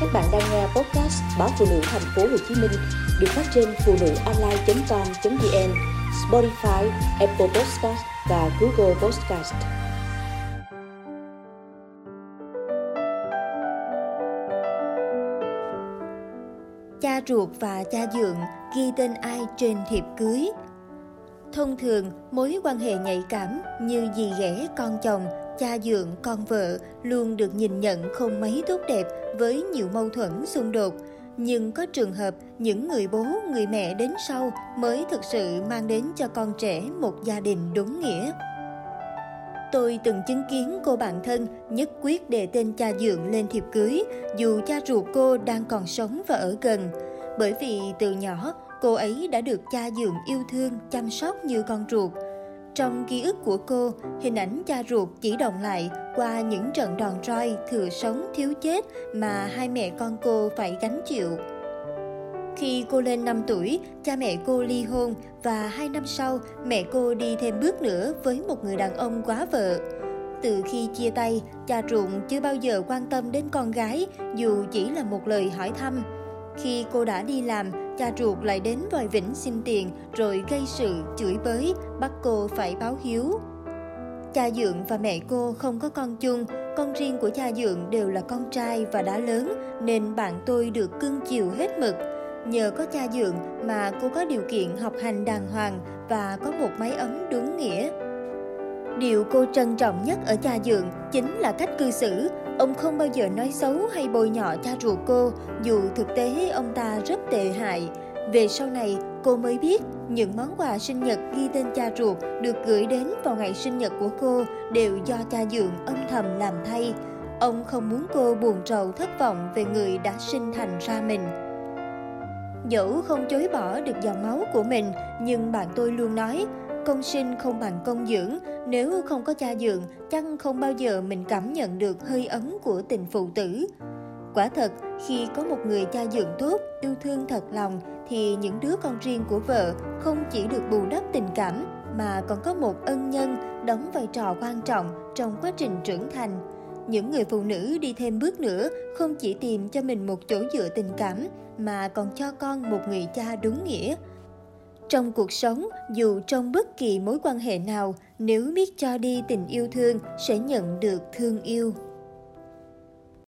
Các bạn đang nghe podcast báo phụ nữ thành phố Hồ Chí Minh được phát trên phụ nữ online.com.vn, Spotify, Apple Podcast và Google Podcast. Cha ruột và cha dượng ghi tên ai trên thiệp cưới. Thông thường, mối quan hệ nhạy cảm như dì ghẻ con chồng, cha dượng con vợ luôn được nhìn nhận không mấy tốt đẹp với nhiều mâu thuẫn xung đột. Nhưng có trường hợp những người bố, người mẹ đến sau mới thực sự mang đến cho con trẻ một gia đình đúng nghĩa. Tôi từng chứng kiến cô bạn thân nhất quyết đề tên cha dượng lên thiệp cưới, dù cha ruột cô đang còn sống và ở gần. Bởi vì từ nhỏ, cô ấy đã được cha dượng yêu thương, chăm sóc như con ruột. Trong ký ức của cô, hình ảnh cha ruột chỉ động lại qua những trận đòn roi thừa sống thiếu chết mà hai mẹ con cô phải gánh chịu. Khi cô lên 5 tuổi, cha mẹ cô ly hôn và hai năm sau, mẹ cô đi thêm bước nữa với một người đàn ông quá vợ. Từ khi chia tay, cha ruộng chưa bao giờ quan tâm đến con gái, dù chỉ là một lời hỏi thăm. Khi cô đã đi làm, cha ruột lại đến vòi vĩnh xin tiền rồi gây sự, chửi bới, bắt cô phải báo hiếu. Cha Dượng và mẹ cô không có con chung, con riêng của cha Dượng đều là con trai và đã lớn nên bạn tôi được cưng chiều hết mực. Nhờ có cha Dượng mà cô có điều kiện học hành đàng hoàng và có một mái ấm đúng nghĩa. Điều cô trân trọng nhất ở cha Dượng chính là cách cư xử. Ông không bao giờ nói xấu hay bôi nhọ cha ruột cô, dù thực tế ông ta rất tệ hại. Về sau này, cô mới biết những món quà sinh nhật ghi tên cha ruột được gửi đến vào ngày sinh nhật của cô đều do cha Dượng âm thầm làm thay. Ông không muốn cô buồn rầu thất vọng về người đã sinh thành ra mình. Dẫu không chối bỏ được dòng máu của mình, nhưng bạn tôi luôn nói, công sinh không bằng công dưỡng, nếu không có cha dượng, chắc không bao giờ mình cảm nhận được hơi ấm của tình phụ tử. Quả thật, khi có một người cha dượng tốt, yêu thương thật lòng, thì những đứa con riêng của vợ không chỉ được bù đắp tình cảm, mà còn có một ân nhân đóng vai trò quan trọng trong quá trình trưởng thành. Những người phụ nữ đi thêm bước nữa không chỉ tìm cho mình một chỗ dựa tình cảm, mà còn cho con một người cha đúng nghĩa. Trong cuộc sống, dù trong bất kỳ mối quan hệ nào, nếu biết cho đi tình yêu thương sẽ nhận được thương yêu.